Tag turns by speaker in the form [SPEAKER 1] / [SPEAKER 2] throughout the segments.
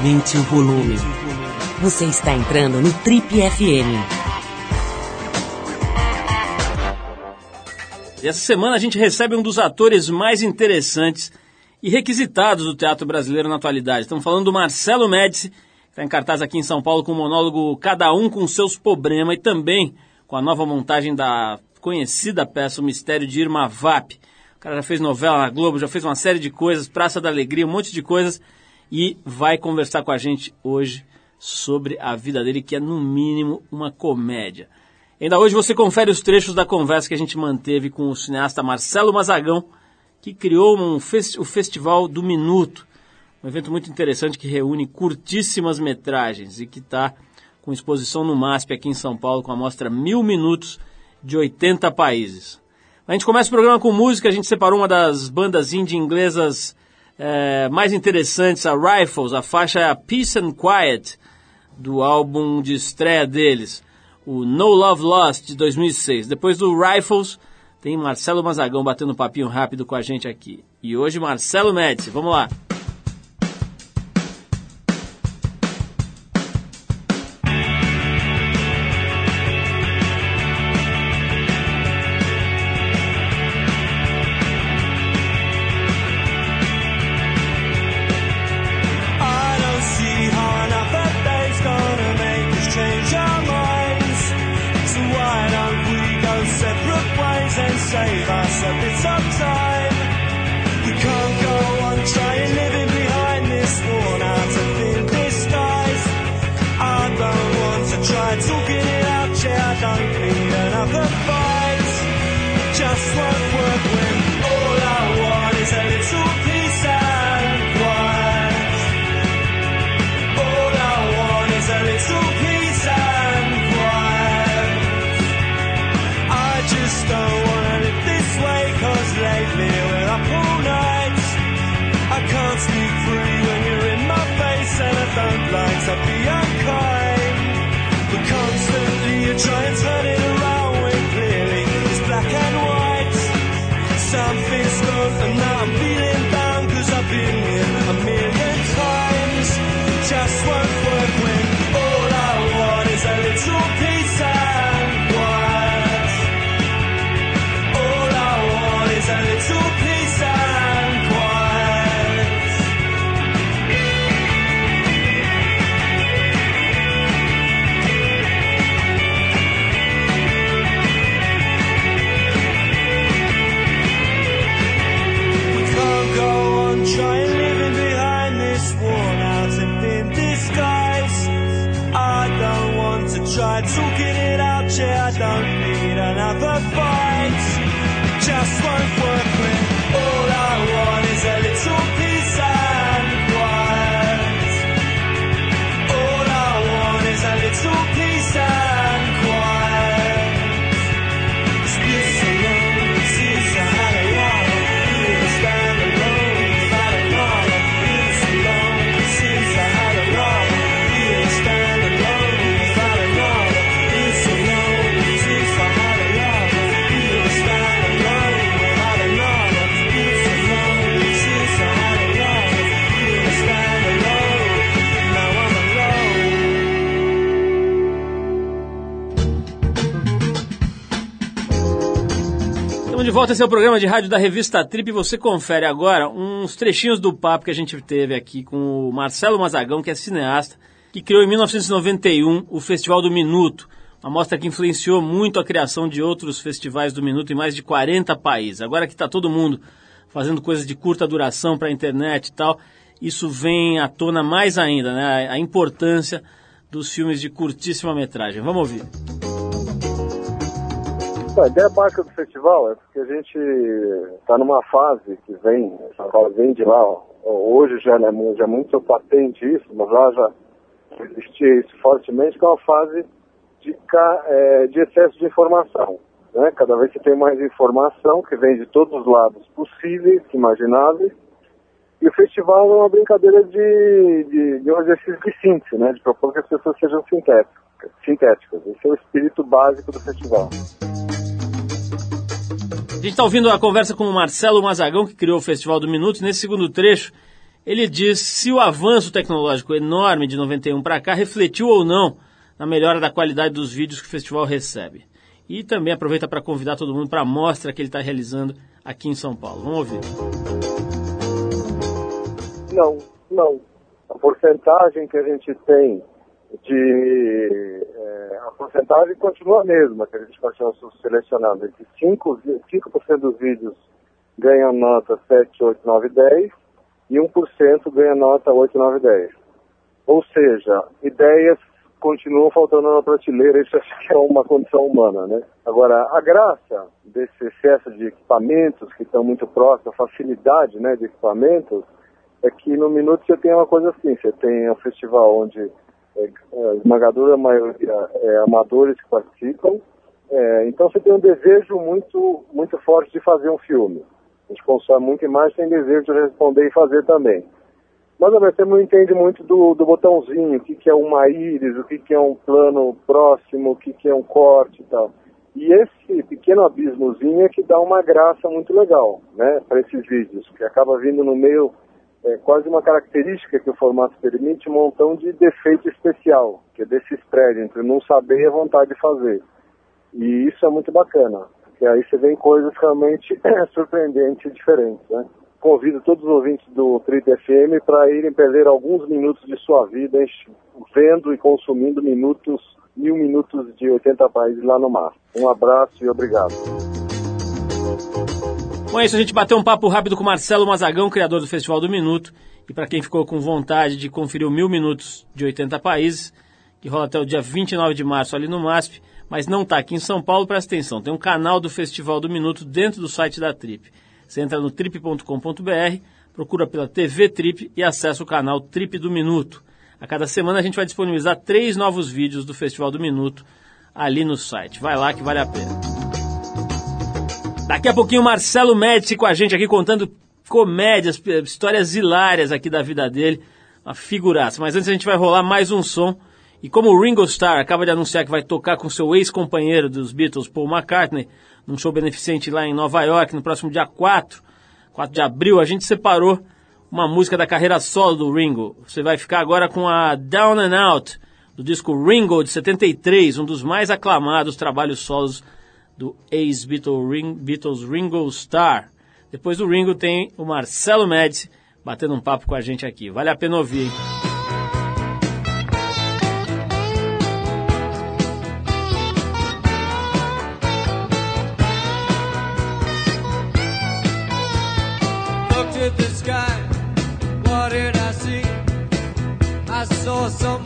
[SPEAKER 1] Aumente o volume. Você está entrando no Trip FM.
[SPEAKER 2] E essa semana a gente recebe um dos atores mais interessantes e requisitados do teatro brasileiro na atualidade. Estamos falando do Marcelo Médici, que está em cartaz aqui em São Paulo com o monólogo Cada Um com seus Problemas e também com a nova montagem da conhecida peça O Mistério de Irma Vap. O cara já fez novela na Globo, já fez uma série de coisas, Praça da Alegria, um monte de coisas e vai conversar com a gente hoje sobre a vida dele, que é no mínimo uma comédia. Ainda hoje você confere os trechos da conversa que a gente manteve com o cineasta Marcelo Mazagão, que criou um fest o Festival do Minuto, um evento muito interessante que reúne curtíssimas metragens e que está com exposição no MASP aqui em São Paulo com a mostra Mil Minutos de 80 países. A gente começa o programa com música, a gente separou uma das bandas indie inglesas é, mais interessantes, a Rifles, a faixa é Peace and Quiet, do álbum de estreia deles, o No Love Lost, de 2006. Depois do Rifles, tem Marcelo Mazagão batendo um papinho rápido com a gente aqui. E hoje Marcelo Médici, vamos lá. save us, and it's up time. De volta, esse é o programa de rádio da revista Trip. Você confere agora uns trechinhos do papo que a gente teve aqui com o Marcelo Mazagão, que é cineasta, que criou em 1991 o Festival do Minuto, uma mostra que influenciou muito a criação de outros festivais do Minuto em mais de 40 países. Agora que está todo mundo fazendo coisas de curta duração para a internet e tal, isso vem à tona mais ainda, né? A importância dos filmes de curtíssima metragem. Vamos ouvir.
[SPEAKER 3] A ideia básica do festival é porque a gente está numa fase que vem, essa fase vem de lá, ó, hoje já, né, já é muito patente isso, mas lá já existia isso fortemente, que é uma fase de, é, de excesso de informação. Né? Cada vez que tem mais informação, que vem de todos os lados possíveis, imagináveis, e o festival é uma brincadeira de, de, de um exercício de síntese, né? de propor que as pessoas sejam sintéticas. sintéticas. Esse é o espírito básico do festival.
[SPEAKER 2] A gente está ouvindo a conversa com o Marcelo Mazagão, que criou o Festival do Minuto. Nesse segundo trecho,
[SPEAKER 4] Ele diz se o avanço tecnológico enorme de 91 para cá refletiu ou não na melhora da qualidade dos vídeos que o festival recebe. E também aproveita para convidar todo mundo para a mostra que ele está realizando aqui em São Paulo. Vamos ouvir.
[SPEAKER 3] Não, não. A porcentagem que a gente tem de. É, a porcentagem continua a mesma, que a gente continua selecionando. Entre 5%, 5 dos vídeos ganham nota 7, 8, 9, 10 e 1% ganha nota 8, 9, 10. Ou seja, ideias continuam faltando na prateleira, isso acho que é uma condição humana, né? Agora, a graça desse excesso de equipamentos que estão muito próximos, a facilidade né, de equipamentos, é que no Minuto você tem uma coisa assim, você tem um festival onde a esmagadora maioria é amadores que participam, é, então você tem um desejo muito, muito forte de fazer um filme. A gente consome muito imagem sem desejo de responder e fazer também. Mas ao mesmo tempo não entende muito do, do botãozinho, o que, que é uma íris, o que, que é um plano próximo, o que, que é um corte e tal. E esse pequeno abismozinho é que dá uma graça muito legal, né, para esses vídeos, que acaba vindo no meio, é, quase uma característica que o formato permite, um montão de defeito especial, que é desse spread entre não saber e a vontade de fazer. E isso é muito bacana, porque aí você vê coisas realmente surpreendentes e diferentes, né convido todos os ouvintes do Trip FM para irem perder alguns minutos de sua vida vendo e consumindo minutos, mil minutos de 80 países lá no mar. Um abraço e obrigado.
[SPEAKER 4] Com isso, a gente bateu um papo rápido com Marcelo Mazagão, criador do Festival do Minuto. E para quem ficou com vontade de conferir o Mil Minutos de 80 Países, que rola até o dia 29 de março ali no MASP, mas não está aqui em São Paulo, presta atenção, tem um canal do Festival do Minuto dentro do site da Trip. Você entra no trip.com.br, procura pela TV Trip e acessa o canal Trip do Minuto. A cada semana a gente vai disponibilizar três novos vídeos do Festival do Minuto ali no site. Vai lá que vale a pena. Daqui a pouquinho Marcelo Médici com a gente aqui contando comédias, histórias hilárias aqui da vida dele. Uma figuraça. Mas antes a gente vai rolar mais um som. E como o Ringo Starr acaba de anunciar que vai tocar com seu ex-companheiro dos Beatles, Paul McCartney, num show beneficente lá em Nova York, no próximo dia 4, 4 de abril, a gente separou uma música da carreira solo do Ringo. Você vai ficar agora com a Down and Out, do disco Ringo de 73, um dos mais aclamados trabalhos solos do ex-Beatles Ringo Starr. Depois do Ringo tem o Marcelo Médici batendo um papo com a gente aqui. Vale a pena ouvir, hein?
[SPEAKER 5] The sky, what did I see? I saw some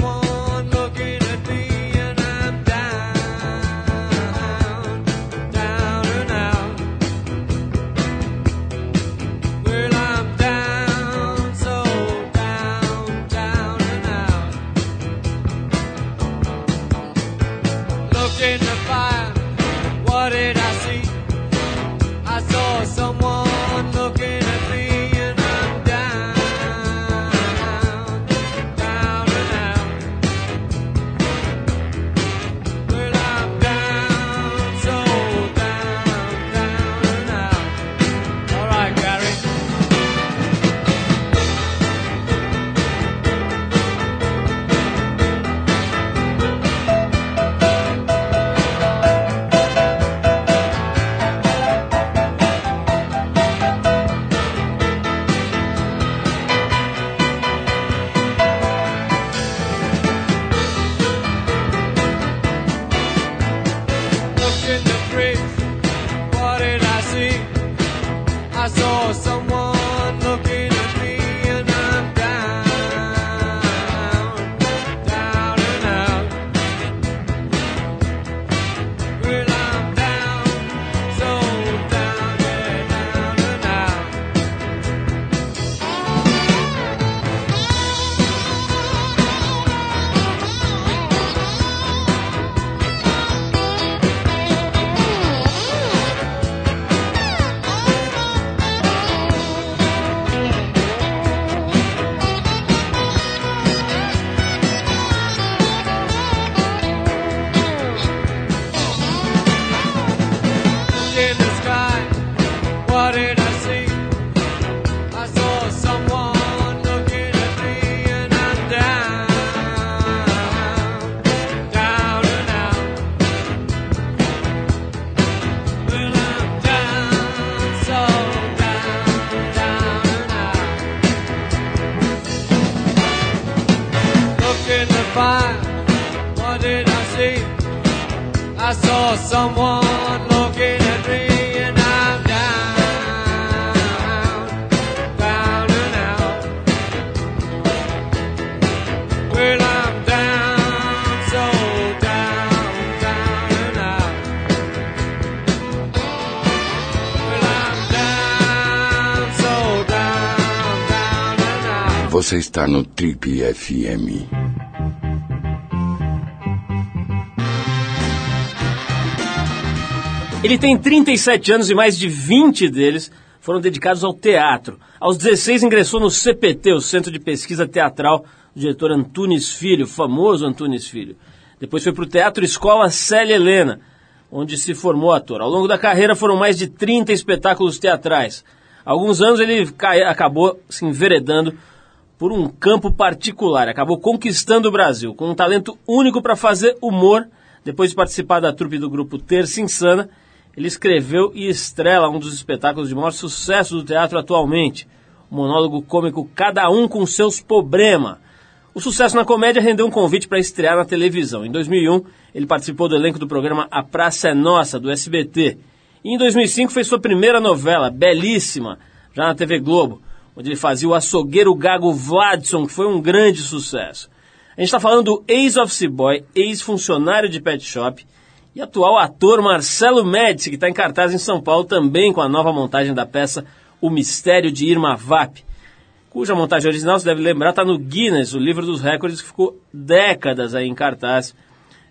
[SPEAKER 5] find? What did I see? I saw someone looking at me down, down down, down, down down, down, down.
[SPEAKER 6] Você está no Trip FM.
[SPEAKER 4] Ele tem 37 anos e mais de 20 deles foram dedicados ao teatro. Aos 16 ingressou no CPT, o Centro de Pesquisa Teatral, do diretor Antunes Filho, famoso Antunes Filho. Depois foi para o Teatro Escola Célia Helena, onde se formou ator. Ao longo da carreira foram mais de 30 espetáculos teatrais. Há alguns anos ele acabou se enveredando por um campo particular, acabou conquistando o Brasil, com um talento único para fazer humor. Depois de participar da trupe do grupo Terça Insana, ele escreveu e estrela um dos espetáculos de maior sucesso do teatro atualmente, o monólogo cômico Cada Um com Seus Problema. O sucesso na comédia rendeu um convite para estrear na televisão. Em 2001, ele participou do elenco do programa A Praça é Nossa, do SBT. E em 2005 fez sua primeira novela, belíssima, já na TV Globo, onde ele fazia o açougueiro gago Vladson, que foi um grande sucesso. A gente está falando do ex-office boy, ex-funcionário de pet shop e atual ator Marcelo Médici, que está em cartaz em São Paulo também com a nova montagem da peça O Mistério de Irma Vap, cuja montagem original, você deve lembrar, está no Guinness, o livro dos recordes, que ficou décadas aí em cartaz.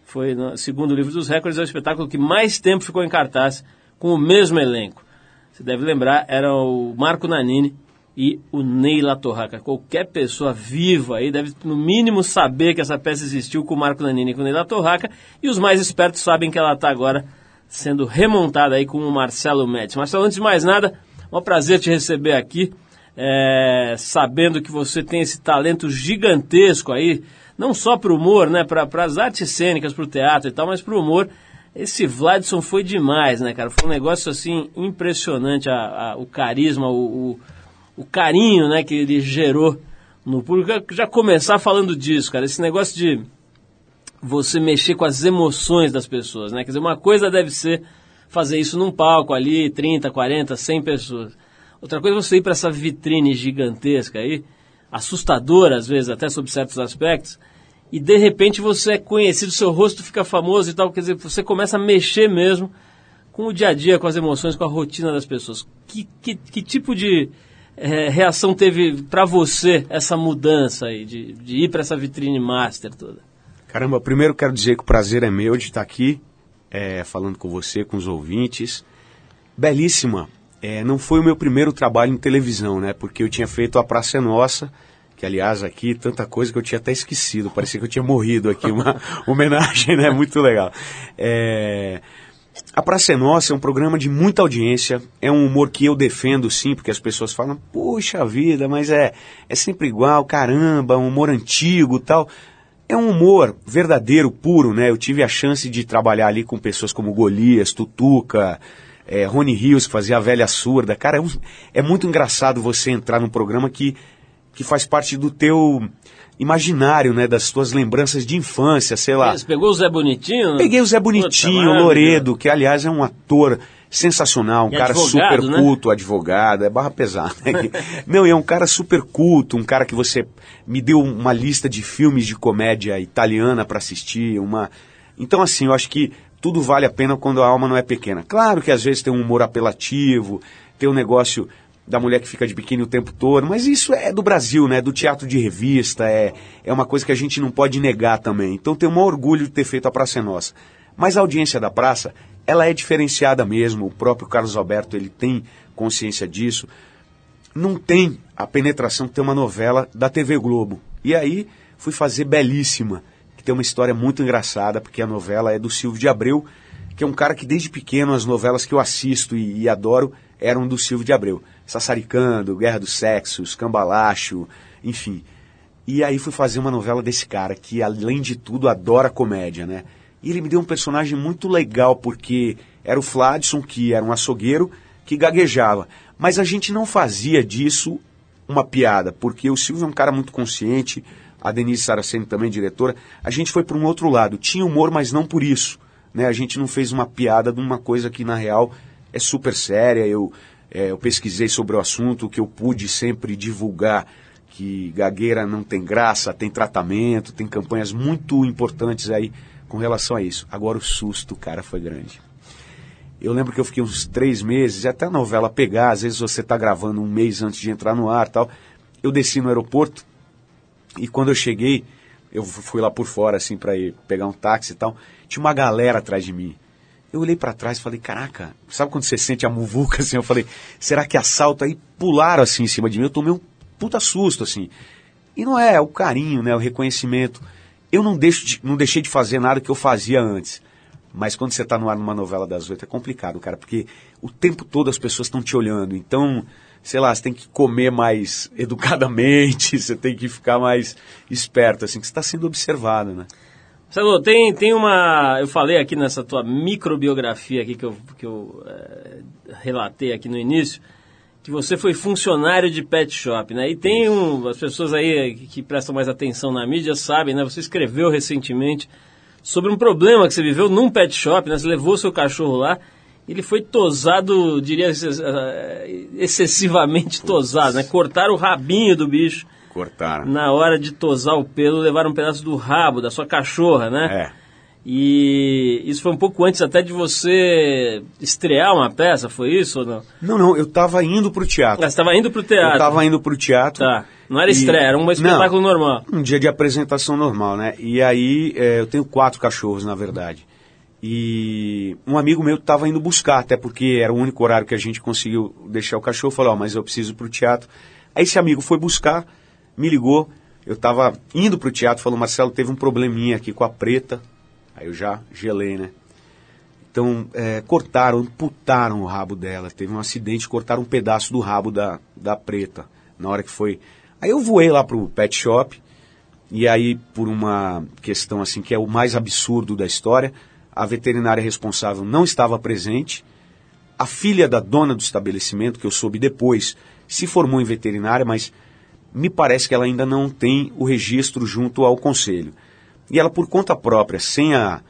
[SPEAKER 4] Foi, no, segundo o livro dos recordes, é o espetáculo que mais tempo ficou em cartaz com o mesmo elenco. Você deve lembrar, era o Marco Nanini e o Neila Torraca. Qualquer pessoa viva aí deve, no mínimo, saber que essa peça existiu com o Marco Nanini e com o Neila Torraca. E os mais espertos sabem que ela está agora sendo remontada aí com o Marcelo Médici. Marcelo, antes de mais nada, é um prazer te receber aqui, é, sabendo que você tem esse talento gigantesco aí, não só para o humor, né, para as artes cênicas, para o teatro e tal, mas para o humor. Esse Vladson foi demais, né, cara? Foi um negócio assim impressionante, a, a- o carisma, o, o, o carinho, né, que ele gerou no público. Já- começar falando disso, cara, esse negócio de você mexer com as emoções das pessoas, né? Quer dizer, uma coisa deve ser fazer isso num palco ali, 30, 40, 100 pessoas. Outra coisa é você ir para essa vitrine gigantesca aí, assustadora às vezes, até sob certos aspectos, e de repente você é conhecido, seu rosto fica famoso e tal, quer dizer, você começa a mexer mesmo com o dia a dia, com as emoções, com a rotina das pessoas. Que, que, que tipo de eh, reação teve para você essa mudança aí, de, de ir para essa vitrine master toda?
[SPEAKER 7] Caramba, primeiro quero dizer que o prazer é meu de estar aqui, é, falando com você, com os ouvintes. Belíssima. É, não foi o meu primeiro trabalho em televisão, né? Porque eu tinha feito A Praça é Nossa, que aliás aqui, tanta coisa que eu tinha até esquecido. Parecia que eu tinha morrido aqui, uma homenagem, né? Muito legal. É, a Praça é Nossa é um programa de muita audiência, é um humor que eu defendo sim, porque as pessoas falam, poxa vida, mas é, é sempre igual, caramba, um humor antigo tal. É um humor verdadeiro, puro, né? Eu tive a chance de trabalhar ali com pessoas como Golias, Tutuca, é, Rony Rios, que fazia a velha surda. Cara, é, um- é muito engraçado você entrar num programa que, que faz parte do teu imaginário, né? Das tuas lembranças de infância, sei lá.
[SPEAKER 4] Você pegou o Zé Bonitinho?
[SPEAKER 7] Peguei o Zé Bonitinho, o. Loredo, que aliás é um ator sensacional, um
[SPEAKER 4] E
[SPEAKER 7] cara
[SPEAKER 4] advogado,
[SPEAKER 7] super
[SPEAKER 4] né?
[SPEAKER 7] culto, advogado, é barra pesada. Não, e é um cara super culto, um cara que você me deu uma lista de filmes de comédia italiana para assistir, uma Então assim, eu acho que tudo vale a pena quando a alma não é pequena. Claro que às vezes tem um humor apelativo, tem um negócio da mulher que fica de biquíni o tempo todo, mas isso é do Brasil, né? Do teatro de revista, é, é uma coisa que a gente não pode negar também. Então tenho um orgulho de ter feito a Praça é Nossa. Mas a audiência da praça, ela é diferenciada mesmo, o próprio Carlos Alberto, ele tem consciência disso. Não tem a penetração que tem uma novela da TV Globo. E aí fui fazer Belíssima, que tem uma história muito engraçada, porque a novela é do Silvio de Abreu, que é um cara que desde pequeno as novelas que eu assisto e, e adoro eram do Silvio de Abreu. Sassaricando, Guerra dos Sexos, Cambalacho, enfim. E aí fui fazer uma novela desse cara, que além de tudo adora comédia, né? E ele me deu um personagem muito legal, porque era o Fladson, que era um açougueiro, que gaguejava. Mas a gente não fazia disso uma piada, porque o Silvio é um cara muito consciente, a Denise Saraceni também, diretora. A gente foi para um outro lado. Tinha humor, mas não por isso. né? A gente não fez uma piada de uma coisa que na real é super séria. Eu, é, eu pesquisei sobre o assunto, que eu pude sempre divulgar que gagueira não tem graça, tem tratamento, tem campanhas muito importantes aí com relação a isso. Agora o susto, cara, foi grande. Eu lembro que eu fiquei uns três meses, até a novela pegar, às vezes você está gravando um mês antes de entrar no ar tal. Eu desci no aeroporto e quando eu cheguei, eu fui lá por fora, assim, para ir pegar um táxi e tal. Tinha uma galera atrás de mim. Eu olhei para trás e falei, caraca, sabe quando você sente a muvuca assim? Eu falei, será que assalto? Aí pularam assim em cima de mim, eu tomei um puta susto, assim. E não é, é o carinho, né, o reconhecimento. Eu não, deixo de, não deixei de fazer nada que eu fazia antes. Mas quando você está no ar numa novela das oito é complicado, cara, porque o tempo todo as pessoas estão te olhando. Então, sei lá, você tem que comer mais educadamente, você tem que ficar mais esperto, assim, que você está sendo observado, né?
[SPEAKER 4] Marcelo, tem, tem uma. Eu falei aqui nessa tua microbiografia aqui que eu, que eu é, relatei aqui no início, que você foi funcionário de pet shop, né? E tem um, as pessoas aí que, que prestam mais atenção na mídia sabem, né? Você escreveu recentemente sobre um problema que você viveu num pet shop, né? Você levou seu cachorro lá, ele foi tosado, diria eh, excessivamente tosado, né? Cortaram o rabinho do bicho.
[SPEAKER 7] Cortaram.
[SPEAKER 4] Na hora de tosar o pelo, levaram um pedaço do rabo da sua cachorra, né?
[SPEAKER 7] É.
[SPEAKER 4] E isso foi um pouco antes até de você estrear uma peça, foi isso ou não?
[SPEAKER 7] Não, não, eu estava indo pro teatro.
[SPEAKER 4] Ah, você estava indo pro teatro.
[SPEAKER 7] Eu estava indo pro teatro.
[SPEAKER 4] Tá. Não era
[SPEAKER 7] E-
[SPEAKER 4] estreia, era um espetáculo
[SPEAKER 7] Não.
[SPEAKER 4] normal.
[SPEAKER 7] Um dia de apresentação normal, né? E aí é, eu tenho quatro cachorros, na verdade. E um amigo meu estava indo buscar, até porque era o único horário que a gente conseguiu deixar o cachorro. Falou, ó, mas eu preciso ir pro teatro. Aí esse amigo foi buscar, me ligou. Eu estava indo pro teatro, falou, Marcelo, teve um probleminha aqui com a preta. Aí eu já gelei, né? Então, é, cortaram, amputaram o rabo dela. Teve um acidente, cortaram um pedaço do rabo da, da preta. Na hora que foi. Aí eu voei lá pro pet shop. E aí, por uma questão assim, que é o mais absurdo da história, a veterinária responsável não estava presente. A filha da dona do estabelecimento, que eu soube depois, se formou em veterinária, mas me parece que ela ainda não tem o registro junto ao conselho. E ela, por conta própria, sem a,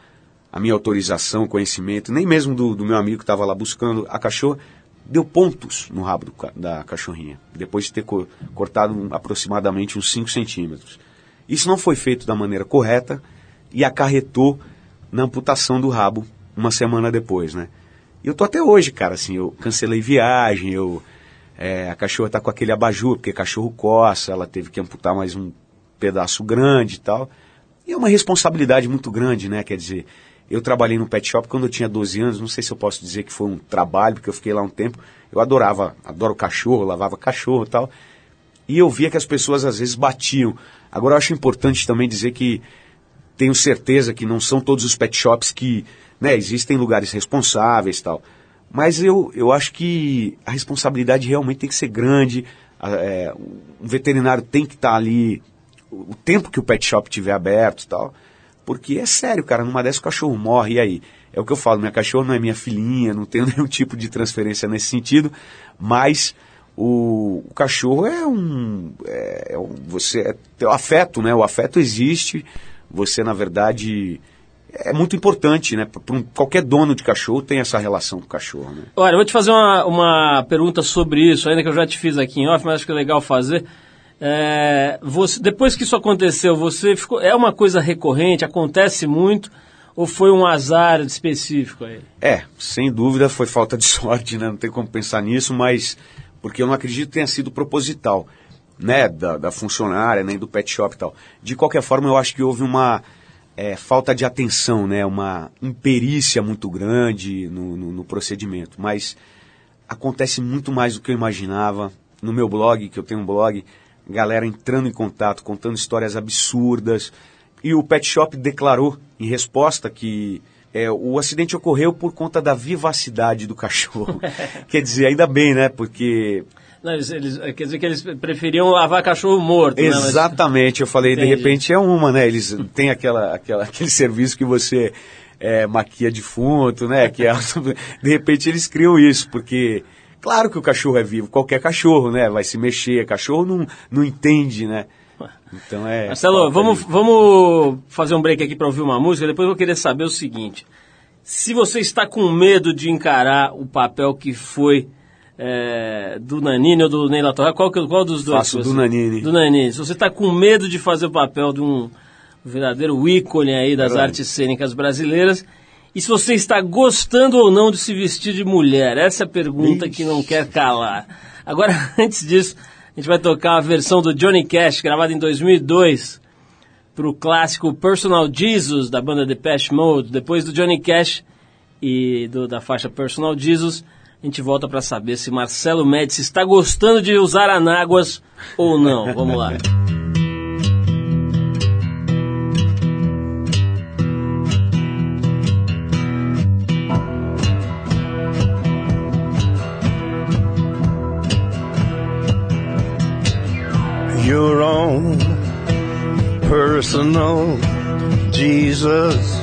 [SPEAKER 7] a minha autorização, conhecimento, nem mesmo do, do meu amigo que estava lá buscando a cachorra, deu pontos no rabo do da cachorrinha, depois de ter co- cortado aproximadamente uns 5 centímetros. Isso não foi feito da maneira correta e acarretou na amputação do rabo uma semana depois, né? E eu tô até hoje, cara, assim, eu cancelei viagem, eu... é, a cachorra tá com aquele abajur, porque cachorro coça, ela teve que amputar mais um pedaço grande e tal. E é uma responsabilidade muito grande, né? Quer dizer, eu trabalhei no pet shop quando eu tinha 12 anos, não sei se eu posso dizer que foi um trabalho, porque eu fiquei lá um tempo. Eu adorava, adoro cachorro, lavava cachorro e tal. E eu via que as pessoas às vezes batiam. Agora eu acho importante também dizer que tenho certeza que não são todos os pet shops que, né, existem lugares responsáveis e tal. Mas eu, eu acho que a responsabilidade realmente tem que ser grande. é, um veterinário tem que estar ali o tempo que o pet shop tiver aberto tal. Porque é sério, cara, numa dessas o cachorro morre, e aí? É o que eu falo, minha cachorra não é minha filhinha, não tenho nenhum tipo de transferência nesse sentido, mas o, o cachorro é um, é, é um- Você é teu afeto, né? O afeto existe, você, na verdade, é muito importante, né? Para um, qualquer dono de cachorro tem essa relação com o cachorro, né?
[SPEAKER 4] Olha, eu vou te fazer uma, uma pergunta sobre isso, ainda que eu já te fiz aqui em off, mas acho que é legal fazer. É, você, depois que isso aconteceu, você ficou, é uma coisa recorrente, acontece muito, ou foi um azar específico aí?
[SPEAKER 7] É, sem dúvida foi falta de sorte, né? Não tem como pensar nisso, mas porque eu não acredito que tenha sido proposital, né? Da, da funcionária, nem do pet shop e tal. De qualquer forma, eu acho que houve uma é, falta de atenção, né? Uma imperícia muito grande no, no, no procedimento. Mas acontece muito mais do que eu imaginava. No meu blog, que eu tenho um blog, galera entrando em contato, contando histórias absurdas. E o Pet Shop declarou em resposta que é, o acidente ocorreu por conta da vivacidade do cachorro. Quer dizer, ainda bem, né? Porque
[SPEAKER 4] Não, eles, eles- quer dizer que eles preferiam lavar cachorro morto, né? Mas-
[SPEAKER 7] Exatamente, eu falei, de
[SPEAKER 4] Entendi.
[SPEAKER 7] repente é uma, né? Eles têm aquela, aquela, aquele serviço que você é, maquia defunto, né? Que é, de repente eles criam isso, porque claro que o cachorro é vivo, qualquer cachorro, né? Vai se mexer, cachorro não, não entende, né? Então é.
[SPEAKER 4] Marcelo, vamos,
[SPEAKER 7] de-
[SPEAKER 4] vamos fazer um break aqui para ouvir uma música. Depois eu vou querer saber o seguinte: se você está com medo de encarar o papel que foi é, do Nanini ou do Ney Latour, qual, qual dos dois?
[SPEAKER 7] Faço do Nanini.
[SPEAKER 4] Do Nanini. Se você está com medo de fazer o papel de um verdadeiro ícone aí das
[SPEAKER 7] Verdade.
[SPEAKER 4] artes cênicas brasileiras, e se você está gostando ou não de se vestir de mulher, essa é a pergunta que não quer calar. Agora, antes disso, a gente vai tocar a versão do Johnny Cash, gravada em 2002, para o clássico Personal Jesus, da banda Depeche Mode. Depois do Johnny Cash e do- da faixa Personal Jesus, a gente volta para saber se Marcelo Médici está gostando de usar anáguas ou não. Vamos lá.
[SPEAKER 8] your own personal Jesus.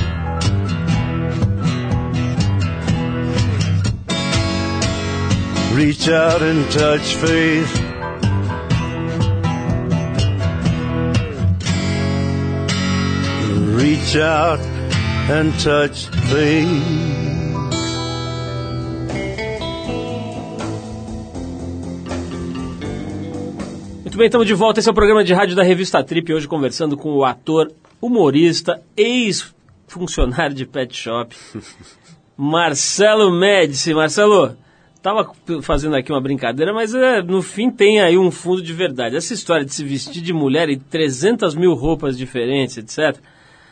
[SPEAKER 8] Reach out and touch faith. Reach out and touch faith.
[SPEAKER 4] Muito bem, estamos de volta. Esse é o programa de rádio da revista Trip. Hoje conversando com o ator, humorista, ex-funcionário de pet shop, Marcelo Médici. Marcelo, tava fazendo aqui uma brincadeira, mas é, no fim tem aí um fundo de verdade. Essa história de se vestir de mulher e 300 mil roupas diferentes, etc.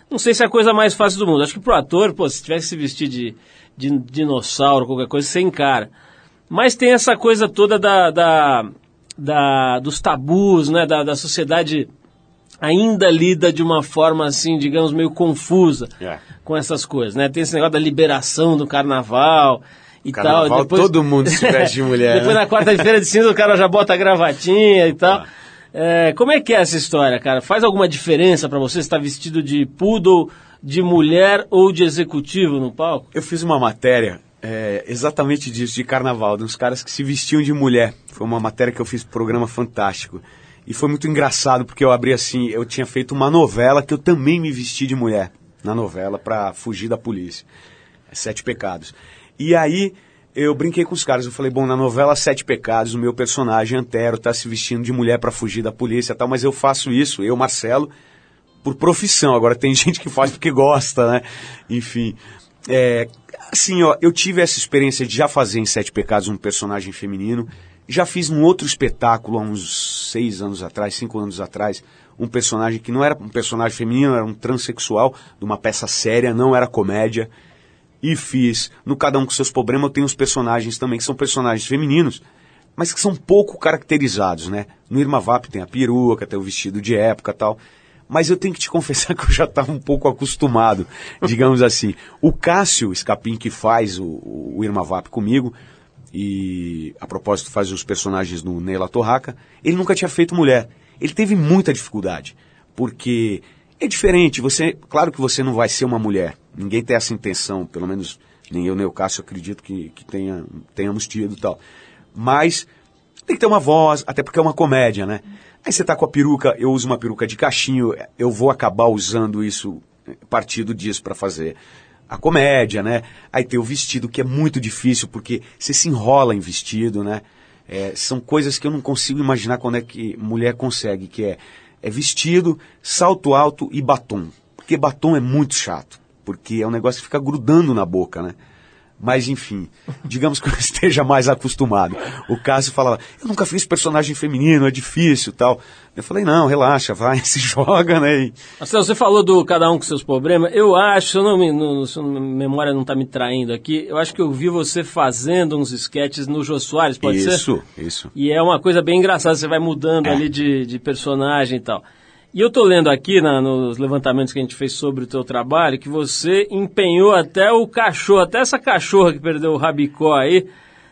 [SPEAKER 4] Não sei se é a coisa mais fácil do mundo. Acho que pro ator, pô, se tivesse que se vestir de, de dinossauro, qualquer coisa, você encara. Mas tem essa coisa toda da, da, da- dos tabus, né? Da, da sociedade ainda lida de uma forma assim, digamos, meio confusa
[SPEAKER 7] É.
[SPEAKER 4] com essas coisas, né? Tem esse negócio da liberação do carnaval e
[SPEAKER 7] Carnaval,
[SPEAKER 4] tal. Depois,
[SPEAKER 7] todo mundo se veste de mulher,
[SPEAKER 4] Depois
[SPEAKER 7] né?
[SPEAKER 4] na quarta-feira de cinza o cara já bota a gravatinha e tal. É, como é que é essa história, cara? Faz alguma diferença pra você estar vestido de poodle, de mulher ou de executivo no palco?
[SPEAKER 7] Eu fiz uma matéria é, exatamente disso, de carnaval, de uns caras que se vestiam de mulher. Foi uma matéria que eu fiz pro programa fantástico. E foi muito engraçado, porque eu abri assim, eu tinha feito uma novela que eu também me vesti de mulher na novela para fugir da polícia. Sete Pecados. E aí eu brinquei com os caras, eu falei, bom, na novela Sete Pecados, o meu personagem Antero tá se vestindo de mulher para fugir da polícia e tal, mas eu faço isso, eu, Marcelo, por profissão. Agora tem gente que faz porque gosta, né? Enfim. É, assim, ó, eu tive essa experiência de já fazer em Sete Pecados um personagem feminino. Já fiz um outro espetáculo há uns seis anos atrás, cinco anos atrás, um personagem que não era um personagem feminino, era um transexual, de uma peça séria, não era comédia. E fiz, no Cada Um com Seus Problemas, eu tenho os personagens também, que são personagens femininos, mas que são pouco caracterizados, né? No Irma Vap tem a peruca, tem o vestido de época tal. Mas eu tenho que te confessar que eu já estava um pouco acostumado, digamos assim. O Cássio Escapim, que faz o, o Irma Vap comigo, e a propósito faz os personagens no Neila Torraca, ele nunca tinha feito mulher. Ele teve muita dificuldade, porque é diferente, você, claro que você não vai ser uma mulher, ninguém tem essa intenção, pelo menos nem eu nem o Cássio acredito que, que tenha, tenhamos tido e tal. Mas tem que ter uma voz, até porque é uma comédia, né? Aí você tá com a peruca, eu uso uma peruca de cachinho, eu vou acabar usando isso partido disso para fazer a comédia, né? Aí tem o vestido, que é muito difícil, porque você se enrola em vestido, né? É, são coisas que eu não consigo imaginar quando é que mulher consegue, que é, é vestido, salto alto e batom. Porque batom é muito chato, porque é um negócio que fica grudando na boca, né? Mas enfim, digamos que eu esteja mais acostumado. O Cássio falava, eu nunca fiz personagem feminino, é difícil tal. Eu falei, não, relaxa, vai, se joga, né? E,
[SPEAKER 4] Marcelo, você falou do cada um com seus problemas. Eu acho, se, eu não me, no, se a memória não está me traindo aqui, eu acho que eu vi você fazendo uns sketches no Jô Soares, pode ser?
[SPEAKER 7] isso, isso.
[SPEAKER 4] E é uma coisa bem engraçada, você vai mudando
[SPEAKER 7] É.
[SPEAKER 4] ali de, de personagem e tal. E eu tô lendo aqui na- nos levantamentos que a gente fez sobre o teu trabalho que você empenhou até o cachorro, até essa cachorra que perdeu o rabicó aí,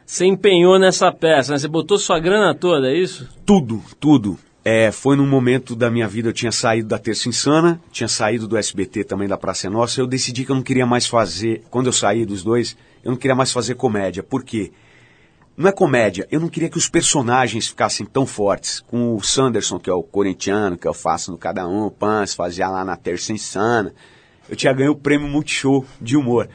[SPEAKER 4] você empenhou nessa peça, né? Você botou sua grana toda, é isso?
[SPEAKER 7] Tudo, tudo. É, foi num momento da minha vida, eu tinha saído da Terça Insana, tinha saído do SBT também da Praça Nossa, eu decidi que eu não queria mais fazer, quando eu saí dos dois, eu não queria mais fazer comédia. Por quê? Não é comédia, eu não queria que os personagens ficassem tão fortes. Com o Sanderson, que é o corintiano, que eu faço no Cada Um, o Pans, fazia lá na Terça Insana. Eu tinha ganho o prêmio Multishow de humor.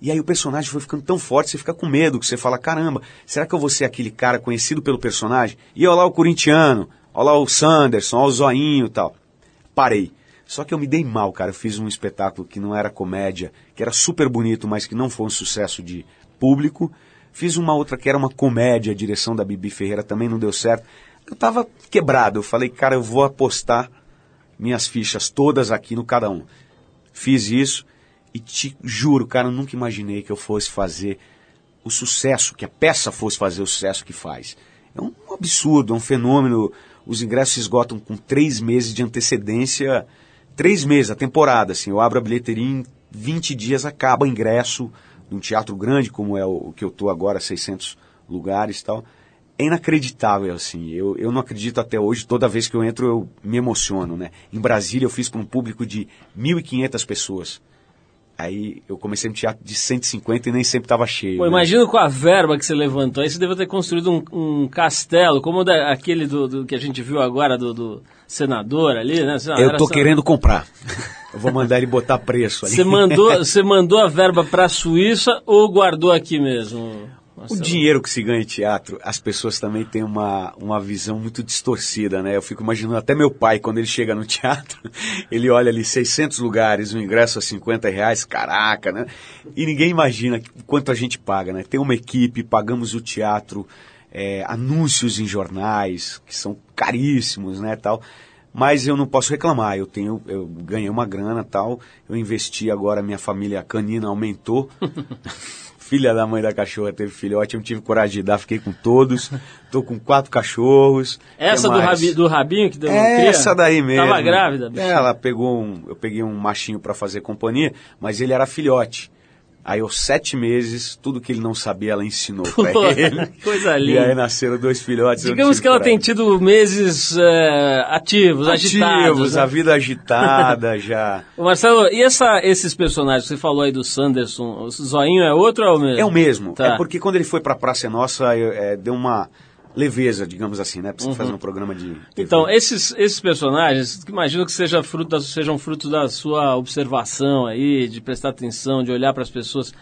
[SPEAKER 7] E aí o personagem foi ficando tão forte, você fica com medo, que você fala, caramba, será que eu vou ser aquele cara conhecido pelo personagem? E olha lá o corintiano, olha lá o Sanderson, olha o Zoinho e tal. Parei. Só que eu me dei mal, cara. Eu fiz um espetáculo que não era comédia, que era super bonito, mas que não foi um sucesso de público. Fiz uma outra que era uma comédia, a direção da Bibi Ferreira também não deu certo. Eu tava quebrado. Eu falei, cara, eu vou apostar minhas fichas todas aqui no cada um. Fiz isso e te juro, cara, eu nunca imaginei que eu fosse fazer o sucesso, que a peça fosse fazer o sucesso que faz. É um absurdo, é um fenômeno. Os ingressos se esgotam com três meses de antecedência. Três meses, a temporada, assim. Eu abro a bilheteria em 20 dias, acaba o ingresso num teatro grande, como é o que eu estou agora, 600 lugares e tal. É inacreditável, assim. Eu, eu não acredito até hoje. Toda vez que eu entro, eu me emociono, né? Em Brasília, eu fiz para um público de 1.500 pessoas. Aí eu comecei no teatro de 150 e nem sempre estava cheio.
[SPEAKER 4] Pô,
[SPEAKER 7] né?
[SPEAKER 4] imagina com a verba que você levantou aí, você deve ter construído um, um castelo, como o da- aquele do, do que a gente viu agora do, do senador ali, né? Lá,
[SPEAKER 7] Eu tô querendo comprar. Eu vou mandar ele botar preço ali.
[SPEAKER 4] Você mandou, você mandou a verba para a Suíça ou guardou aqui mesmo?
[SPEAKER 7] O
[SPEAKER 4] Marcelo?
[SPEAKER 7] dinheiro que se ganha em teatro, as pessoas também têm uma, uma visão muito distorcida, né? Eu fico imaginando até meu pai, quando ele chega no teatro, ele olha ali 600 lugares, um ingresso a 50 reais, caraca, né? E ninguém imagina quanto a gente paga, né? Tem uma equipe, pagamos o teatro, é, anúncios em jornais, que são caríssimos, né, tal. Mas eu não posso reclamar, eu tenho, eu ganhei uma grana tal, eu investi agora, minha família canina aumentou. Filha da mãe da cachorra teve filhote, eu não tive coragem de dar, fiquei com todos. Tô com quatro cachorros.
[SPEAKER 4] Essa do, rabi, do rabinho que deu
[SPEAKER 7] É essa daí mesmo.
[SPEAKER 4] Tava grávida, bicho.
[SPEAKER 7] É, ela pegou um. Eu peguei um machinho pra fazer companhia, mas ele era filhote. Aí, aos sete meses, tudo que ele não sabia, ela ensinou ele.
[SPEAKER 4] coisa
[SPEAKER 7] E
[SPEAKER 4] linda.
[SPEAKER 7] aí nasceram dois filhotes.
[SPEAKER 4] Digamos que ela tem tido meses é, ativos, agitados.
[SPEAKER 7] Ativos,
[SPEAKER 4] né?
[SPEAKER 7] a vida agitada já.
[SPEAKER 4] Ô, Marcelo, e essa, esses personagens que você falou aí do Sanderson, o Zoinho é outro ou é o mesmo?
[SPEAKER 7] É o mesmo.
[SPEAKER 4] Tá.
[SPEAKER 7] É porque quando ele foi pra Praça Nossa, eu- é, deu uma leveza, digamos assim, né? Pra você fazer um programa de. TV.
[SPEAKER 4] Então, esses, esses personagens, imagino que seja fruto da, sejam fruto da sua observação aí, de prestar atenção, de olhar para as pessoas.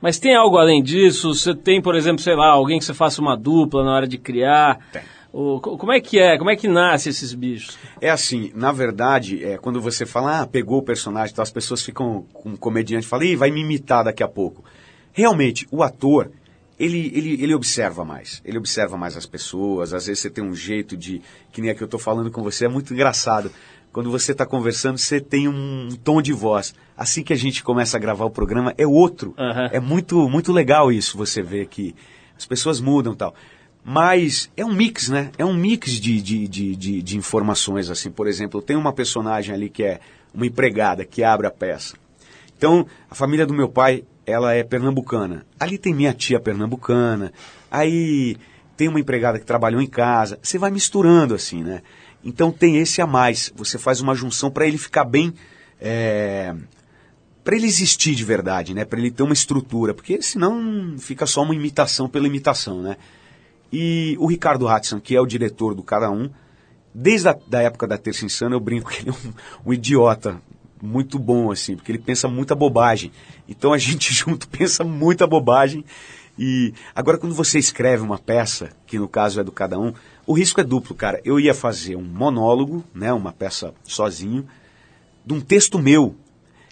[SPEAKER 4] Mas tem algo além disso? Você tem, por exemplo, sei lá, alguém que você faça uma dupla na hora de criar?
[SPEAKER 7] Tem.
[SPEAKER 4] Como é que é? Como é que nasce esses bichos?
[SPEAKER 7] É assim, na verdade, é, quando você fala, ah, pegou o personagem, então as pessoas ficam com um comediante, fala, Ih, vai me imitar daqui a pouco. Realmente, o ator, ele, ele, ele observa mais. Ele observa mais as pessoas, às vezes você tem um jeito de, que nem a que eu estou falando com você, é muito engraçado. Quando você está conversando, você tem um tom de voz. Assim que a gente começa a gravar o programa, é outro.
[SPEAKER 4] Aham.
[SPEAKER 7] É muito, muito legal isso, você vê que as pessoas mudam e tal. Mas é um mix, né? É um mix de, de, de, de, de informações, assim. Por exemplo, tem uma personagem ali que é uma empregada que abre a peça. Então, a família do meu pai, ela é pernambucana. Ali tem minha tia pernambucana. Aí tem uma empregada que trabalhou em casa. Você vai misturando, assim, né? Então tem esse a mais. Você faz uma junção para ele ficar bem... É para ele existir de verdade, né? Para ele ter uma estrutura, porque senão fica só uma imitação pela imitação, né? E o Ricardo Hudson, que é o diretor do Cada Um, desde a da época da Terça Insana eu brinco que ele é um, um idiota muito bom, assim, porque ele pensa muita bobagem. Então a gente junto pensa muita bobagem. E agora quando você escreve uma peça, que no caso é do Cada Um, o risco é duplo, cara. Eu ia fazer um monólogo, né? Uma peça sozinho, de um texto meu.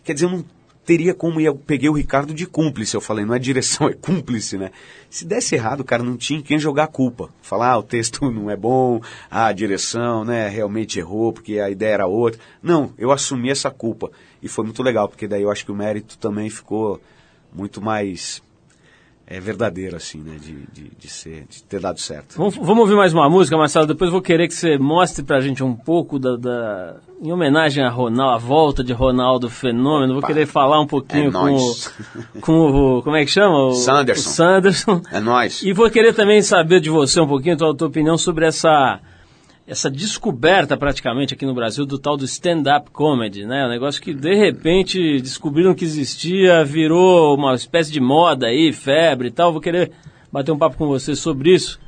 [SPEAKER 7] Quer dizer, eu não teria como eu peguei o Ricardo de cúmplice. Eu falei, não é direção, é cúmplice, né? Se desse errado, cara, não tinha em quem jogar a culpa. Falar, ah, o texto não é bom, ah, a direção, né, realmente errou, porque a ideia era outra. Não, eu assumi essa culpa. E foi muito legal, porque daí eu acho que o mérito também ficou muito mais é, verdadeiro, assim, né, de, de, de ser, de ter dado certo.
[SPEAKER 4] Vamos, vamos ouvir mais uma música, Marcelo. Depois eu vou querer que você mostre pra gente um pouco da. da- em homenagem a Ronaldo, a volta de Ronaldo Fenômeno. Vou
[SPEAKER 7] Opa.
[SPEAKER 4] querer falar um pouquinho
[SPEAKER 7] É
[SPEAKER 4] com, o, com o. Como é que chama? O,
[SPEAKER 7] Sanderson.
[SPEAKER 4] o Sanderson.
[SPEAKER 7] É nóis.
[SPEAKER 4] E vou querer também saber de você um pouquinho, tua, tua opinião sobre essa. Essa descoberta praticamente aqui no Brasil do tal do stand-up comedy, né? Um negócio que de repente descobriram que existia, virou uma espécie de moda aí, febre e tal. Vou querer bater um papo com você sobre isso.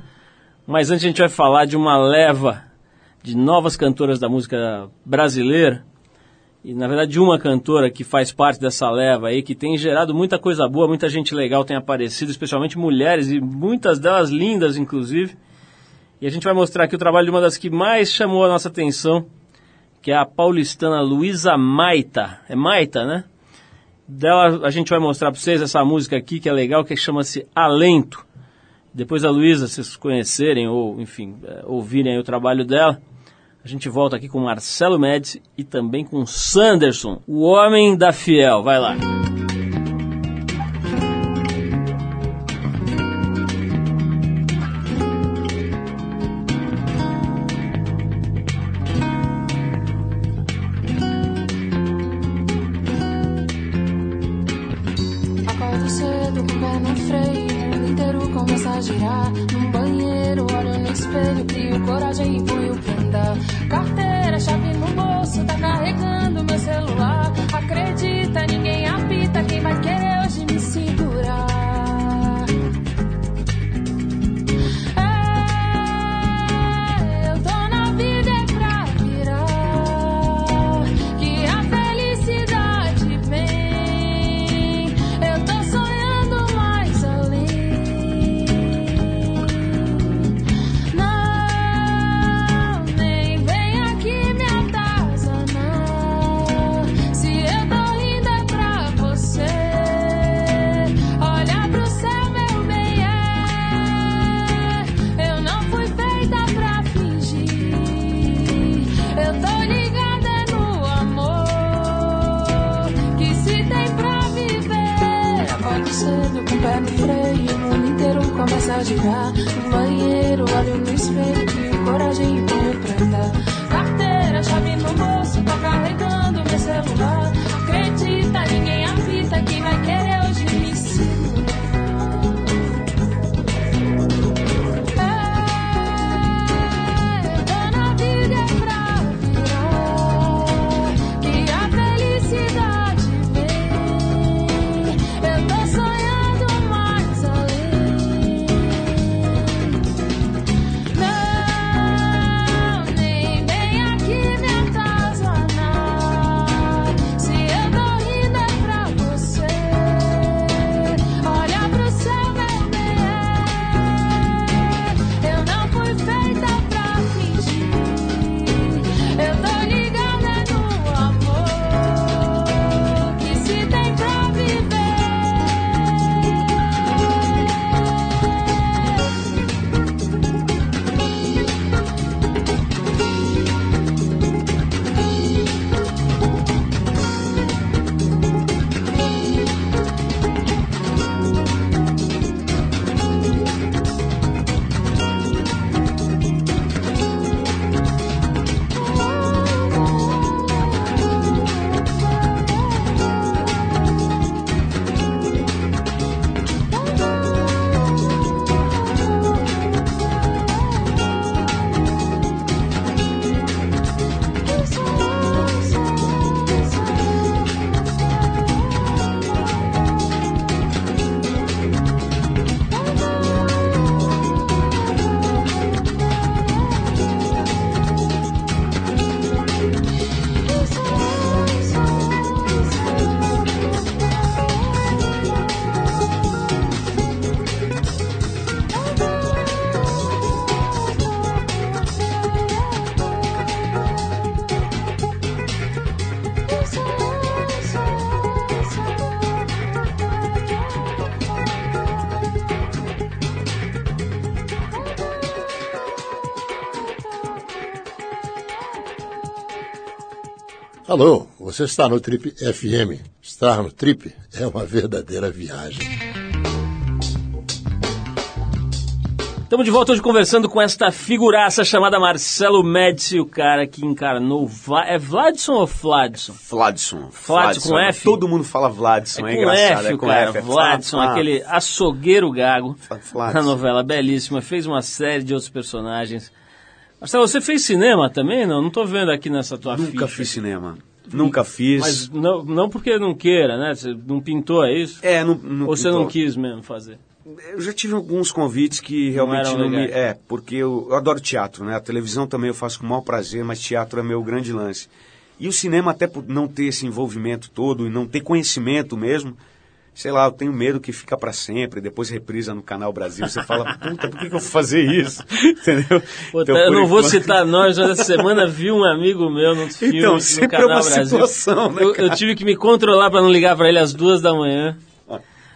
[SPEAKER 4] Mas antes a gente vai falar de uma leva de novas cantoras da música brasileira. E na verdade de uma cantora que faz parte dessa leva aí, que tem gerado muita coisa boa, muita gente legal tem aparecido, especialmente mulheres, e muitas delas lindas, inclusive. E a gente vai mostrar aqui o trabalho de uma das que mais chamou a nossa atenção, que é a paulistana Luísa Maita. É Maita, né? Dela a gente vai mostrar para vocês essa música aqui, que é legal, que chama-se Alento. Depois da Luísa, vocês conhecerem ou, enfim, eh, ouvirem o trabalho dela, a gente volta aqui com Marcelo Médici e também com Sanderson, o homem da Fiel. Vai lá.
[SPEAKER 9] Acordo você
[SPEAKER 10] está no Trip FM. Estar no Trip é uma verdadeira viagem.
[SPEAKER 4] Estamos de volta hoje conversando com esta figuraça chamada Marcelo Médici, o cara que encarnou. Vla... É Vladson ou Fladson?
[SPEAKER 7] Vladson.
[SPEAKER 4] Vladson com F?
[SPEAKER 7] Todo mundo fala Vladson, é,
[SPEAKER 4] com
[SPEAKER 7] engraçado.
[SPEAKER 4] F,
[SPEAKER 7] é com
[SPEAKER 4] cara.
[SPEAKER 7] F. é
[SPEAKER 4] Vladson,
[SPEAKER 7] Flá-
[SPEAKER 4] aquele açougueiro gago.
[SPEAKER 7] Vladson.
[SPEAKER 4] Na novela belíssima, fez uma série de outros personagens. Marcelo, você fez cinema também? Não, não tô vendo aqui nessa tua
[SPEAKER 7] Nunca
[SPEAKER 4] ficha.
[SPEAKER 7] fiz cinema. Nunca fiz.
[SPEAKER 4] Mas não, não porque não queira, né? Você não pintou, é isso?
[SPEAKER 7] É, não, não
[SPEAKER 4] Ou você não quis mesmo fazer?
[SPEAKER 7] Eu já tive alguns convites que realmente
[SPEAKER 4] eram
[SPEAKER 7] não, me. É, porque eu, eu adoro teatro, né? A televisão também eu faço com o maior prazer, mas teatro é meu grande lance. E o cinema, até por não ter esse envolvimento todo e não ter conhecimento mesmo, sei lá, eu tenho medo que fica para sempre, depois reprisa no Canal Brasil. Você fala, puta, por que, que eu vou fazer isso? Entendeu?
[SPEAKER 4] Pô,
[SPEAKER 7] Então,
[SPEAKER 4] eu não vou
[SPEAKER 7] enquanto-
[SPEAKER 4] citar nós, mas essa semana vi um amigo meu nos filmes
[SPEAKER 7] Então,
[SPEAKER 4] no
[SPEAKER 7] sempre é
[SPEAKER 4] Canal
[SPEAKER 7] uma
[SPEAKER 4] Brasil.
[SPEAKER 7] situação, né,
[SPEAKER 4] eu, eu tive que me controlar para não ligar para ele às duas da manhã.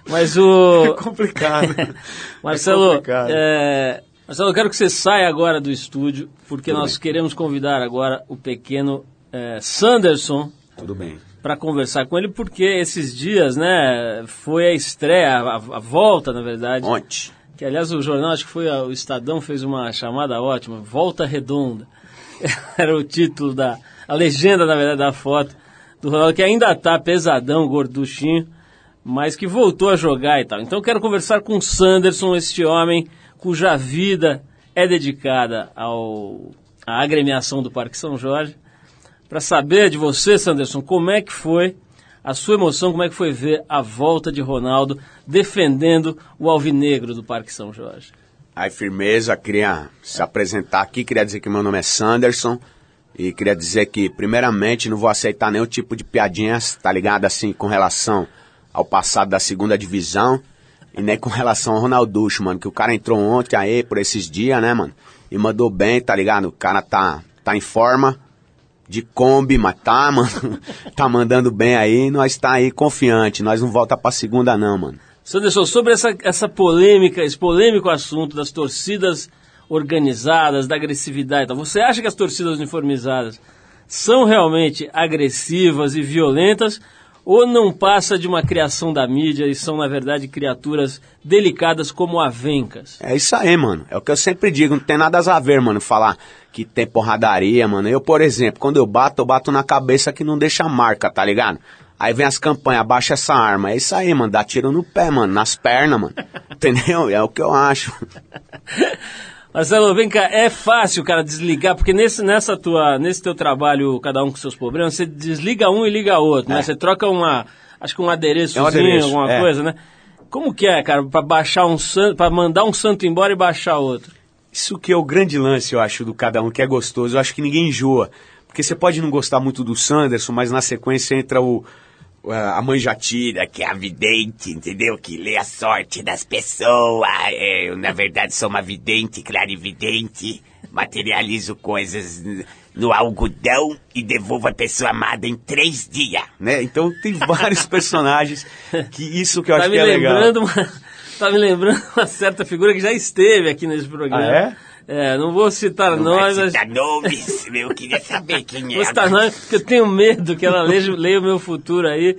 [SPEAKER 4] Mas o...
[SPEAKER 7] É complicado.
[SPEAKER 4] Marcelo,
[SPEAKER 7] complicado.
[SPEAKER 4] é, Marcelo, eu quero que você saia agora do estúdio, porque nós queremos convidar agora o pequeno é, Sanderson
[SPEAKER 7] Tudo bem.
[SPEAKER 4] Para conversar com ele, porque esses dias, né, foi a estreia, a, a volta, na verdade.
[SPEAKER 7] Ontem.
[SPEAKER 4] Que, aliás, o jornal, acho que foi a- o Estadão, fez uma chamada ótima, Volta Redonda. Era o título da, a legenda, na verdade, da foto do Ronaldo, que ainda tá pesadão, gorduchinho, mas que voltou a jogar e tal. Então eu quero conversar com o Sanderson, este homem cuja vida é dedicada ao, à agremiação do Parque São Jorge, para saber de você, Sanderson, como é que foi a sua emoção, como é que foi ver a volta de Ronaldo defendendo o alvinegro do Parque São Jorge.
[SPEAKER 7] Aí, firmeza, queria se apresentar aqui, queria dizer que meu nome é Sanderson. E queria dizer que, primeiramente, não vou aceitar nenhum tipo de piadinhas, tá ligado? Assim, com relação ao passado da segunda divisão. E nem com relação ao Ronalducho, mano. Que o cara entrou ontem aí, por esses dias, né, mano? E mandou bem, tá ligado? O cara tá, tá em forma de Kombi, mas tá, mano. tá mandando bem aí. Nós tá aí confiante. Nós não volta pra segunda, não, mano.
[SPEAKER 4] Sanderson, sobre essa, essa polêmica, esse polêmico assunto das torcidas organizadas, da agressividade, e tal, você acha que as torcidas uniformizadas são realmente agressivas e violentas ou não passa de uma criação da mídia e são, na verdade, criaturas delicadas como avencas?
[SPEAKER 7] É isso aí, mano. É o que eu sempre digo, não tem nada a ver, mano, falar que tem porradaria, mano. Eu, por exemplo, quando eu bato, eu bato na cabeça que não deixa marca, tá ligado? Aí vem as campanhas, abaixa essa arma. É isso aí, mano. Dá tiro no pé, mano, nas pernas, mano. Entendeu? É o que eu acho.
[SPEAKER 4] Marcelo, vem cá, é fácil, cara, desligar, porque nesse, nessa tua, nesse teu trabalho, cada um com seus problemas, você desliga um e liga outro, né?
[SPEAKER 7] É.
[SPEAKER 4] Você troca uma, acho que um adereçozinho,
[SPEAKER 7] É um adereço,
[SPEAKER 4] alguma
[SPEAKER 7] é.
[SPEAKER 4] coisa, né? Como que é, cara, pra baixar um santo, pra mandar um santo embora e baixar outro?
[SPEAKER 7] Isso que é o grande lance, eu acho, do cada um, que é gostoso. Eu acho que ninguém enjoa. Porque você pode não gostar muito do Sanderson, mas na sequência entra o. A mãe Jatira, que é a vidente, entendeu? Que lê a sorte das pessoas. É, Eu, na verdade, sou uma vidente, clarividente. Materializo coisas no algodão e devolvo a pessoa amada em três dias. Né? Então tem vários personagens que isso que eu
[SPEAKER 4] tá
[SPEAKER 7] acho que é legal.
[SPEAKER 4] lembrando uma, tá me lembrando uma certa figura que já esteve aqui nesse programa.
[SPEAKER 7] Ah, é?
[SPEAKER 4] É, não vou citar nomes, mas...
[SPEAKER 7] nomes, eu queria saber quem
[SPEAKER 4] Vou citar nomes, porque eu tenho medo que ela leia, leia o meu futuro aí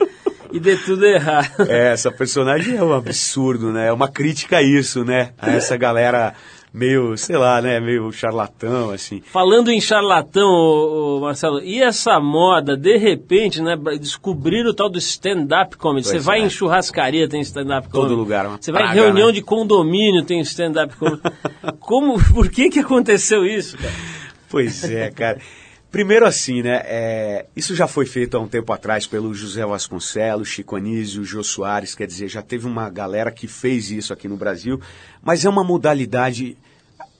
[SPEAKER 4] e dê tudo errado.
[SPEAKER 7] É, essa personagem é um absurdo, né? É uma crítica a isso, né? A essa galera meio, sei lá, né? Meio charlatão, assim.
[SPEAKER 4] Falando em charlatão, ô, ô, Marcelo, e essa moda, de repente, né, descobrir o tal do stand-up comedy? Você vai
[SPEAKER 7] é.
[SPEAKER 4] em churrascaria, tem stand-up comedy.
[SPEAKER 7] Todo lugar,
[SPEAKER 4] Você vai em reunião
[SPEAKER 7] né?
[SPEAKER 4] de condomínio, tem stand-up comedy. Como, por que que aconteceu isso, cara?
[SPEAKER 7] Pois é, cara. Primeiro assim, né? é, isso já foi feito há um tempo atrás pelo José Vasconcelos, Chico Anísio, Jô Soares, quer dizer, já teve uma galera que fez isso aqui no Brasil, mas é uma modalidade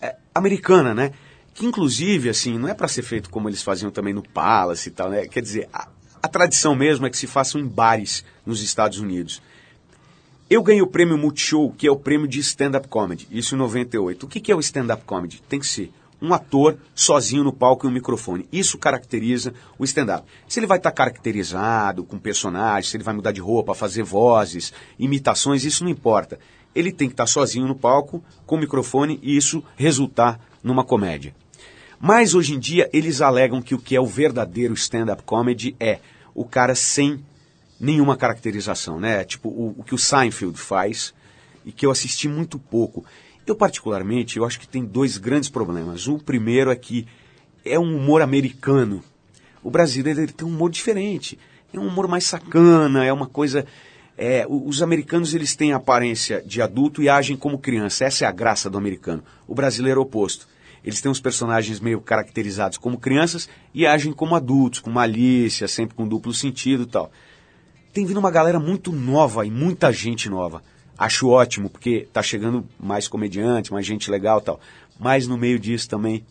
[SPEAKER 7] é, americana, né? Que inclusive, assim, não é para ser feito como eles faziam também no Palace e tal, né? Quer dizer, a, a tradição mesmo é que se façam em bares nos Estados Unidos. Eu ganhei o prêmio Multishow, que é o prêmio de stand-up comedy, isso em 98. O que, que é o stand-up comedy? Tem que ser um ator sozinho no palco e um microfone. Isso caracteriza o stand-up. Se ele vai estar caracterizado com personagens, se ele vai mudar de roupa, fazer vozes, imitações, isso não importa. Ele tem que estar sozinho no palco, com o microfone, e isso resultar numa comédia. Mas hoje em dia eles alegam que o que é o verdadeiro stand-up comedy é o cara sem nenhuma caracterização, né? Tipo o, o que o Seinfeld faz e que eu assisti muito pouco. Eu particularmente, eu acho que tem dois grandes problemas. O primeiro é que é um humor americano. O brasileiro ele tem um humor diferente. É um humor mais sacana, é uma coisa é, os americanos eles têm a aparência de adulto e agem como criança. Essa é a graça do americano. O brasileiro é o oposto. Eles têm os personagens meio caracterizados como crianças e agem como adultos, com malícia, sempre com duplo sentido e tal. Tem vindo uma galera muito nova e muita gente nova. Acho ótimo, porque tá chegando mais comediante, mais gente legal e tal. Mas no meio disso também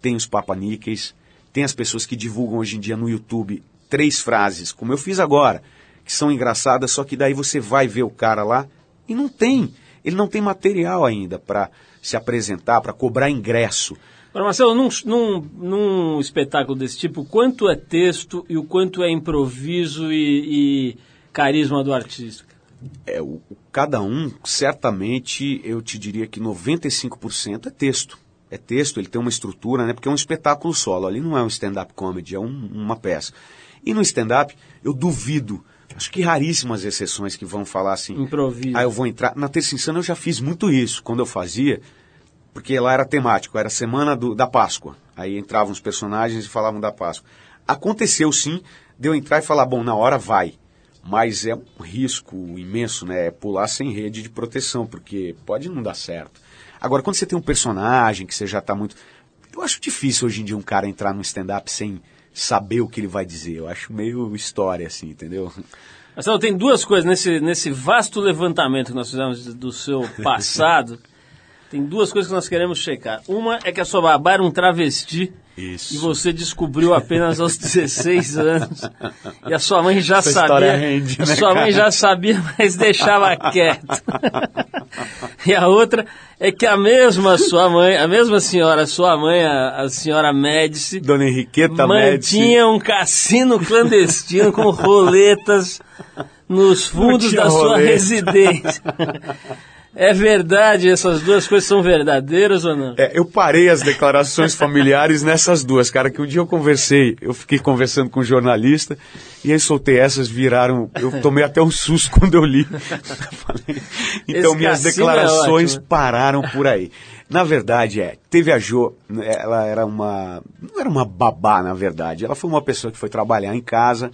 [SPEAKER 7] tem os papaníqueis, tem as pessoas que divulgam hoje em dia no YouTube três frases, como eu fiz agora, que são engraçadas, só que daí você vai ver o cara lá e não tem. Ele não tem material ainda para se apresentar, para cobrar ingresso.
[SPEAKER 4] Agora, Marcelo, num, num, num espetáculo desse tipo, quanto é texto e o quanto é improviso e, e carisma do artista?
[SPEAKER 7] É, o, o- cada um, certamente, eu te diria que 95% é texto. É texto, ele tem uma estrutura, né? Porque é um espetáculo solo. Ali não é um stand-up comedy, é um- uma peça. E no stand-up, eu duvido, acho que raríssimas exceções que vão falar assim.
[SPEAKER 4] Improviso.
[SPEAKER 7] Ah, eu vou entrar. Na Terça Insana eu já fiz muito isso. Quando eu fazia, porque lá era temático, era semana do- da Páscoa. Aí entravam os personagens e falavam da Páscoa. Aconteceu sim, de eu entrar e falar, bom, na hora vai. Mas é um risco imenso, né? É pular sem rede de proteção, porque pode não dar certo. Agora, quando você tem um personagem que você já está muito. Eu acho difícil hoje em dia um cara entrar no stand-up sem saber o que ele vai dizer. Eu acho meio história, assim, entendeu?
[SPEAKER 4] Marcelo, tem duas coisas nesse, nesse vasto levantamento que nós fizemos do seu passado. Tem duas coisas que nós queremos checar. Uma é que a sua babá era um travesti.
[SPEAKER 7] Isso.
[SPEAKER 4] E você descobriu apenas aos 16 anos. E a sua mãe já
[SPEAKER 7] Essa
[SPEAKER 4] sabia.
[SPEAKER 7] rende,
[SPEAKER 4] a
[SPEAKER 7] né,
[SPEAKER 4] sua mãe já sabia, mas deixava quieto. e a outra é que a mesma sua mãe, a mesma senhora, sua mãe, a, a senhora Médici,
[SPEAKER 7] Dona Henriqueta Médici.
[SPEAKER 4] mantinha um cassino clandestino com roletas nos fundos
[SPEAKER 7] tinha
[SPEAKER 4] da sua
[SPEAKER 7] roleta.
[SPEAKER 4] residência. É verdade, essas duas coisas são verdadeiras ou não?
[SPEAKER 7] É, eu parei as declarações familiares nessas duas, cara, que um dia eu conversei, eu fiquei conversando com um jornalista, e aí soltei essas, viraram, eu tomei até um susto quando eu li. Então
[SPEAKER 4] Esse
[SPEAKER 7] minhas
[SPEAKER 4] é
[SPEAKER 7] declarações
[SPEAKER 4] ótimo.
[SPEAKER 7] pararam por aí. Na verdade, é, teve a Jo, ela era uma, não era uma babá, na verdade, ela foi uma pessoa que foi trabalhar em casa,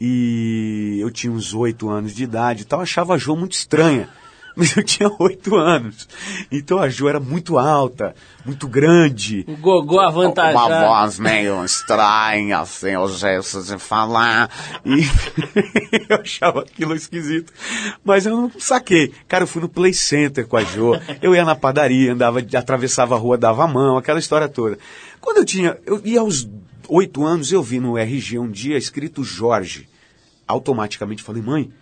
[SPEAKER 7] e eu tinha uns oito anos de idade e tal, achava a Jo muito estranha. Mas eu tinha oito anos. Então a Jo era muito alta, muito grande.
[SPEAKER 4] O Gogó avantajado.
[SPEAKER 7] Uma voz meio estranha, assim, os gestos de falar. E eu achava aquilo esquisito. Mas eu não saquei. Cara, eu fui no Play Center com a Jo. Eu ia na padaria, andava, atravessava a rua, dava a mão, aquela história toda. Quando eu tinha. Eu ia aos oito anos, eu vi no RG um dia escrito Jorge. Automaticamente falei, mãe.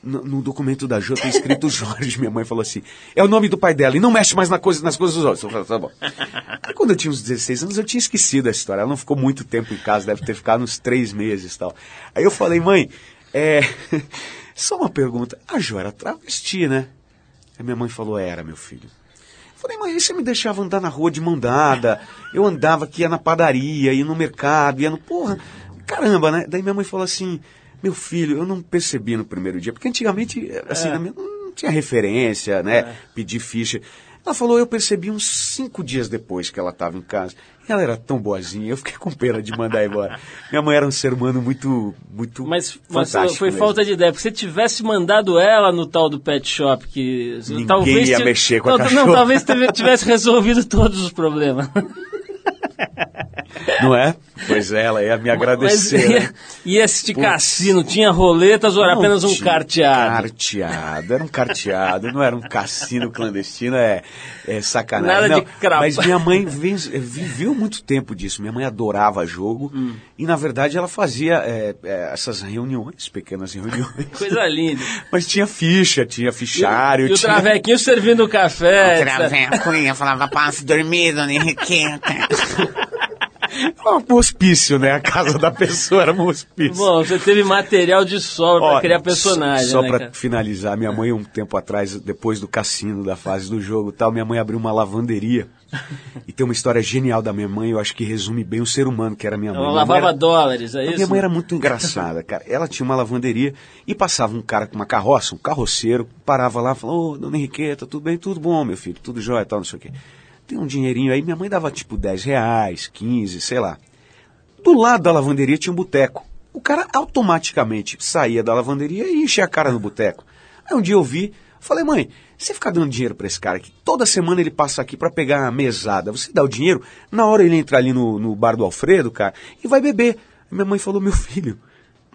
[SPEAKER 7] No, no documento da Jo tem escrito Jorge. Minha mãe falou assim: é o nome do pai dela e não mexe mais na coisa, nas coisas dos outros. Eu falei, tá bom. Aí, quando eu tinha uns 16 anos, eu tinha esquecido essa história. Ela não ficou muito tempo em casa, deve ter ficado uns três meses tal. Aí eu falei, mãe, é. Só uma pergunta: a Jo era travesti, né? Aí minha mãe falou: era, meu filho. Eu Falei, mas você me deixava andar na rua de mão dada. Eu andava aqui, ia na padaria, ia no mercado, ia no. Porra, caramba, né? Daí minha mãe falou assim: meu filho, eu não percebi no primeiro dia, porque antigamente, assim, na minha- não tinha referência, né? Pedir ficha. Ela falou, eu percebi uns cinco dias depois que ela estava em casa. E ela era tão boazinha, eu fiquei com pena de mandar embora. Minha mãe era um ser humano muito, muito
[SPEAKER 4] Mas, mas foi
[SPEAKER 7] mesmo.
[SPEAKER 4] falta de ideia. Porque se tivesse mandado ela no tal do pet shop, que
[SPEAKER 7] Ninguém
[SPEAKER 4] talvez
[SPEAKER 7] ia mexer com a
[SPEAKER 4] não,
[SPEAKER 7] cachorra.
[SPEAKER 4] Não, talvez tivesse resolvido todos os problemas.
[SPEAKER 7] Não é? Pois é, ela ia me agradecer.
[SPEAKER 4] Mas,
[SPEAKER 7] né?
[SPEAKER 4] e, e esse
[SPEAKER 7] Putz.
[SPEAKER 4] cassino tinha roletas ou era
[SPEAKER 7] Não
[SPEAKER 4] apenas um carteado?
[SPEAKER 7] Carteado, era um carteado, não era um cassino clandestino, é, é sacanagem.
[SPEAKER 4] Nada
[SPEAKER 7] Não,
[SPEAKER 4] de crapa.
[SPEAKER 7] Mas minha mãe viveu muito tempo disso, minha mãe adorava jogo
[SPEAKER 4] Hum.
[SPEAKER 7] e na verdade ela fazia é, é, essas reuniões, pequenas reuniões.
[SPEAKER 4] Coisa linda.
[SPEAKER 7] Mas tinha ficha, tinha fichário.
[SPEAKER 4] E o
[SPEAKER 7] tinha...
[SPEAKER 4] travequinho servindo café.
[SPEAKER 11] O ia, falava, passe dormir, dona Henriqueta.
[SPEAKER 7] Um hospício, né? A casa da pessoa era um hospício.
[SPEAKER 4] Bom, você teve material de sobra pra
[SPEAKER 7] Ó,
[SPEAKER 4] criar personagem,
[SPEAKER 7] Só
[SPEAKER 4] né,
[SPEAKER 7] pra
[SPEAKER 4] cara?
[SPEAKER 7] finalizar, minha mãe, um tempo atrás, depois do cassino, da fase do jogo e tal, minha mãe abriu uma lavanderia. e tem uma história genial da minha mãe, eu acho que resume bem o ser humano que era minha mãe.
[SPEAKER 4] Ela
[SPEAKER 7] Minha mãe
[SPEAKER 4] lavava
[SPEAKER 7] era-
[SPEAKER 4] dólares, é isso?
[SPEAKER 7] Minha mãe era muito engraçada, cara. Ela tinha uma lavanderia e passava um cara com uma carroça, um carroceiro, parava lá e falou, ô, dona Henriqueta, tudo bem? Tudo bom, meu filho? Tudo jóia e tal, não sei o quê. Tem um dinheirinho aí, minha mãe dava tipo 10 reais, 15, sei lá. Do lado da lavanderia tinha um boteco. O cara automaticamente saía da lavanderia e enchia a cara no boteco. Aí um dia eu vi, falei, mãe, você fica dando dinheiro pra esse cara aqui? Toda semana ele passa aqui pra pegar a mesada. Você dá o dinheiro, na hora ele entra ali no, no bar do Alfredo, cara, e vai beber. Minha mãe falou, meu filho,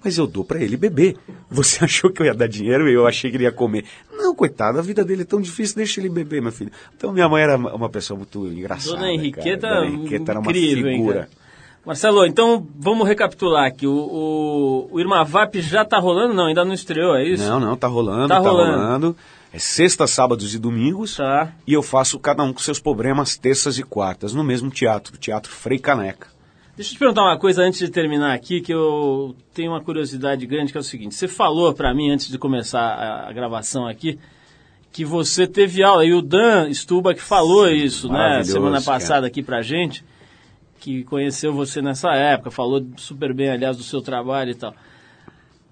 [SPEAKER 7] mas eu dou pra ele beber. Você achou que eu ia dar dinheiro e eu achei que ele ia comer. Não, coitado, a vida dele é tão difícil, deixa ele beber, meu filho. Então minha mãe era uma pessoa muito engraçada.
[SPEAKER 4] Dona Henriqueta,
[SPEAKER 7] cara. Dona Henriqueta era uma
[SPEAKER 4] incrível, hein,
[SPEAKER 7] figura.
[SPEAKER 4] cara? Marcelo, então vamos recapitular aqui. O, o, o Irmavap já tá rolando? Não, ainda não estreou, é isso?
[SPEAKER 7] Não, não, tá rolando,
[SPEAKER 4] Tá
[SPEAKER 7] tá,
[SPEAKER 4] rolando.
[SPEAKER 7] rolando. É sexta, sábados e domingos.
[SPEAKER 4] Tá.
[SPEAKER 7] E eu faço cada um com seus problemas terças e quartas, no mesmo teatro, Teatro Frei Caneca.
[SPEAKER 4] Deixa eu te perguntar uma coisa antes de terminar aqui, que eu tenho uma curiosidade grande, que é o seguinte. Você falou pra mim, antes de começar a, a gravação aqui, que você teve aula, e o Dan Stuba que falou isso, né, semana
[SPEAKER 7] cara.
[SPEAKER 4] passada aqui pra gente, que conheceu você nessa época, falou super bem, aliás, do seu trabalho e tal.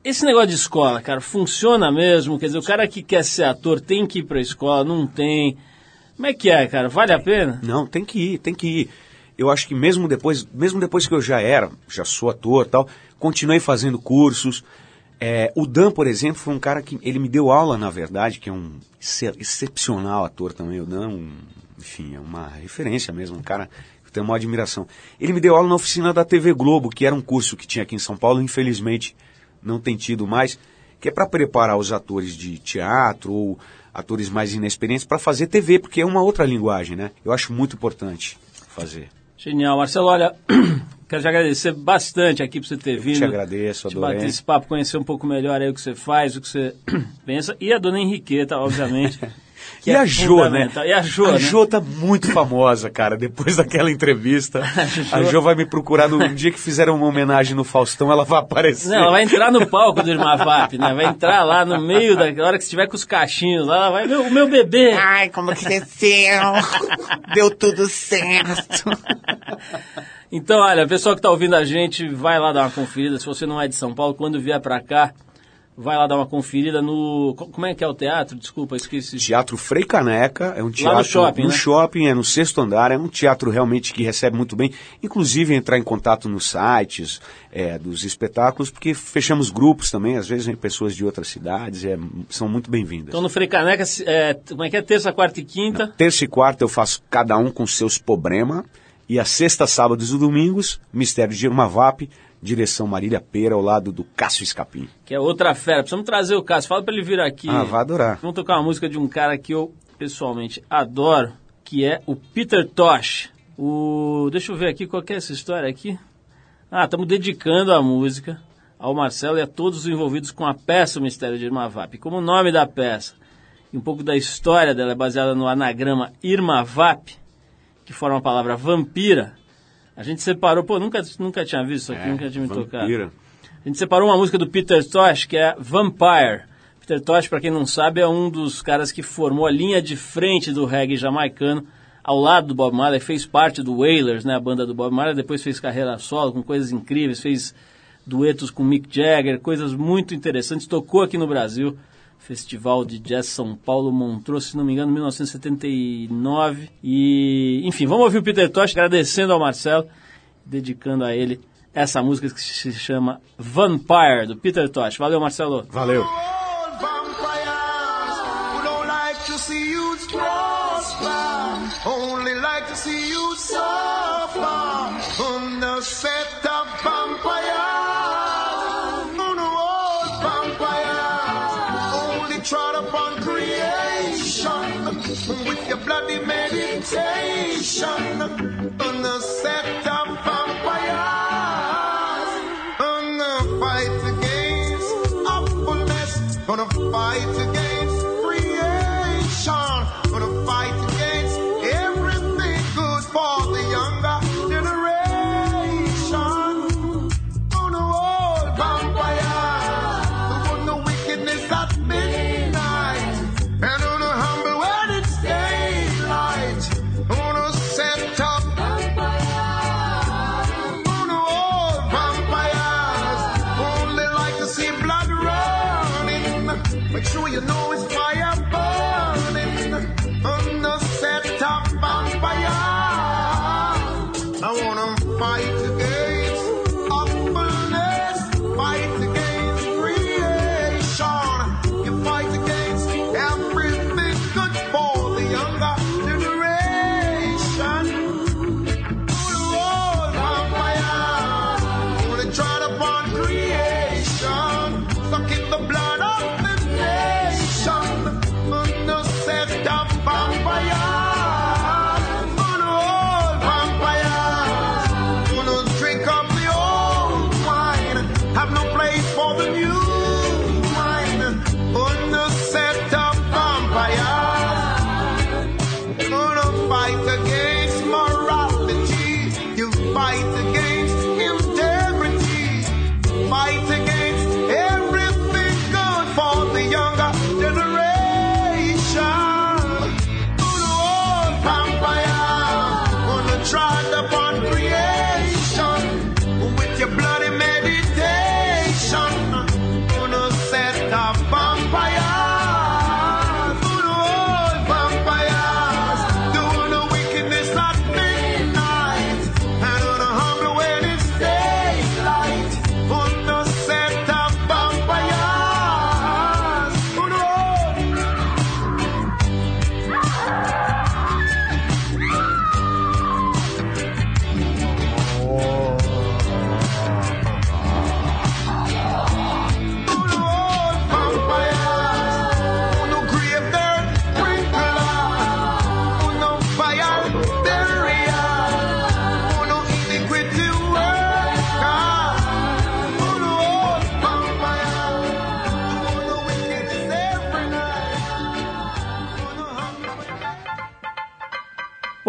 [SPEAKER 4] Esse negócio de escola, cara, funciona mesmo? Quer dizer, o cara que quer ser ator tem que ir pra escola, não tem. Como é que é, cara? Vale a pena?
[SPEAKER 7] Não, tem que ir, tem que ir. Eu acho que mesmo depois, mesmo depois que eu já era, já sou ator tal, continuei fazendo cursos. É, o Dan, por exemplo, foi um cara que ele me deu aula, na verdade, que é um ex- excepcional ator também. O Dan, um, enfim, é uma referência mesmo, um cara que eu tenho uma admiração. Ele me deu aula na oficina da TV Globo, que era um curso que tinha aqui em São Paulo, infelizmente não tem tido mais, que é para preparar os atores de teatro ou atores mais inexperientes para fazer TV, porque é uma outra linguagem, né? Eu acho muito importante fazer.
[SPEAKER 4] Genial. Marcelo, olha, quero te agradecer bastante aqui por você ter vindo.
[SPEAKER 7] te agradeço,
[SPEAKER 4] te
[SPEAKER 7] adorei.
[SPEAKER 4] bater esse papo, conhecer um pouco melhor aí o que você faz, o que você pensa. E a dona Henriqueta, obviamente. que
[SPEAKER 7] E
[SPEAKER 4] é
[SPEAKER 7] a Jo, né?
[SPEAKER 4] E a Jo,
[SPEAKER 7] a
[SPEAKER 4] né?
[SPEAKER 7] Jo tá muito famosa, cara. Depois daquela entrevista, a Jo vai me procurar no um dia que fizeram uma homenagem no Faustão, ela vai aparecer.
[SPEAKER 4] Não, ela vai entrar no palco do Irmavap, né? Vai entrar lá no meio da hora que estiver com os cachinhos lá, ela vai, meu, o meu bebê.
[SPEAKER 11] Ai, como cresceu. Deu tudo certo.
[SPEAKER 4] Então, olha, pessoal que tá ouvindo a gente, vai lá dar uma conferida. Se você não é de São Paulo, quando vier pra cá, vai lá dar uma conferida no. co- Como é que é o teatro? Desculpa, esqueci.
[SPEAKER 7] Teatro Frei Caneca, é um teatro
[SPEAKER 4] shopping,
[SPEAKER 7] no
[SPEAKER 4] né?
[SPEAKER 7] shopping, é no sexto andar, é um teatro realmente que recebe muito bem, inclusive entrar em contato nos sites é, dos espetáculos, porque fechamos grupos também, às vezes pessoas de outras cidades, é, são muito bem-vindas.
[SPEAKER 4] Então no Frei Caneca, é, como é que é? Terça, quarta e quinta.
[SPEAKER 7] Terça e quarta eu faço cada um com seus problemas. E a sexta, sábados e domingos, Mistério de Irmavap, direção Marília Pera, ao lado do Cássio Escapim.
[SPEAKER 4] que é outra fera. Precisamos trazer o Cássio. Fala pra ele vir aqui.
[SPEAKER 7] Ah, vai adorar.
[SPEAKER 4] Vamos tocar uma música de um cara que eu pessoalmente adoro, que é o Peter Tosh. O... Deixa eu ver aqui qual é essa história aqui. Ah, estamos dedicando a música ao Marcelo e a todos os envolvidos com a peça O Mistério de Irmavap. Como o nome da peça e um pouco da história dela é baseada no anagrama Irmavap, que forma a palavra vampira, a gente separou, pô, nunca, nunca tinha visto isso aqui, nunca tinha me tocado. A gente separou uma música do Peter Tosh, que é Vampire. Peter Tosh, para quem não sabe, é um dos caras que formou a linha de frente do reggae jamaicano, ao lado do Bob Marley, fez parte do Wailers, né, a banda do Bob Marley, depois fez carreira solo com coisas incríveis, fez duetos com Mick Jagger, coisas muito interessantes, tocou aqui no Brasil, Festival de Jazz São Paulo, Montreux, se não me engano, em 1979. E, enfim, vamos ouvir o Peter Tosh agradecendo ao Marcelo, dedicando a ele essa música que se chama Vampire, do Peter Tosh. Valeu, Marcelo.
[SPEAKER 7] Valeu.
[SPEAKER 5] sensation.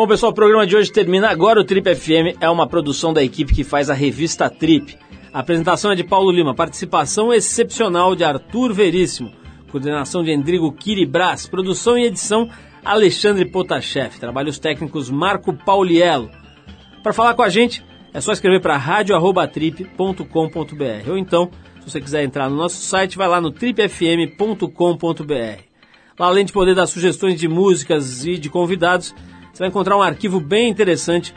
[SPEAKER 4] Bom, pessoal, o programa de hoje termina agora. O Trip FM é uma produção da equipe que faz a revista Trip. A apresentação é de Paulo Lima, participação excepcional de Arthur Veríssimo, coordenação de Endrigo Kiribras, produção e edição Alexandre Potashev, trabalhos técnicos Marco Pauliello. Para falar com a gente, é só escrever para radioarrobatrip.com.br ou então, se você quiser entrar no nosso site, vai lá no tripfm.com.br. Lá, além de poder dar sugestões de músicas e de convidados, você vai encontrar um arquivo bem interessante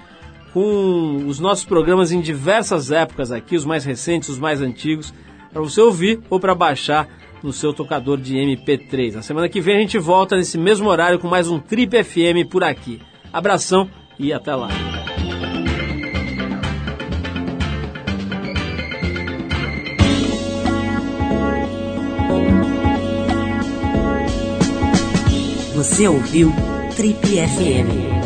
[SPEAKER 4] com os nossos programas em diversas épocas aqui, os mais recentes, os mais antigos, para você ouvir ou para baixar no seu tocador de MP3. Na semana que vem a gente volta nesse mesmo horário com mais um Trip FM por aqui. Abração e até lá.
[SPEAKER 1] Você ouviu Trip FM.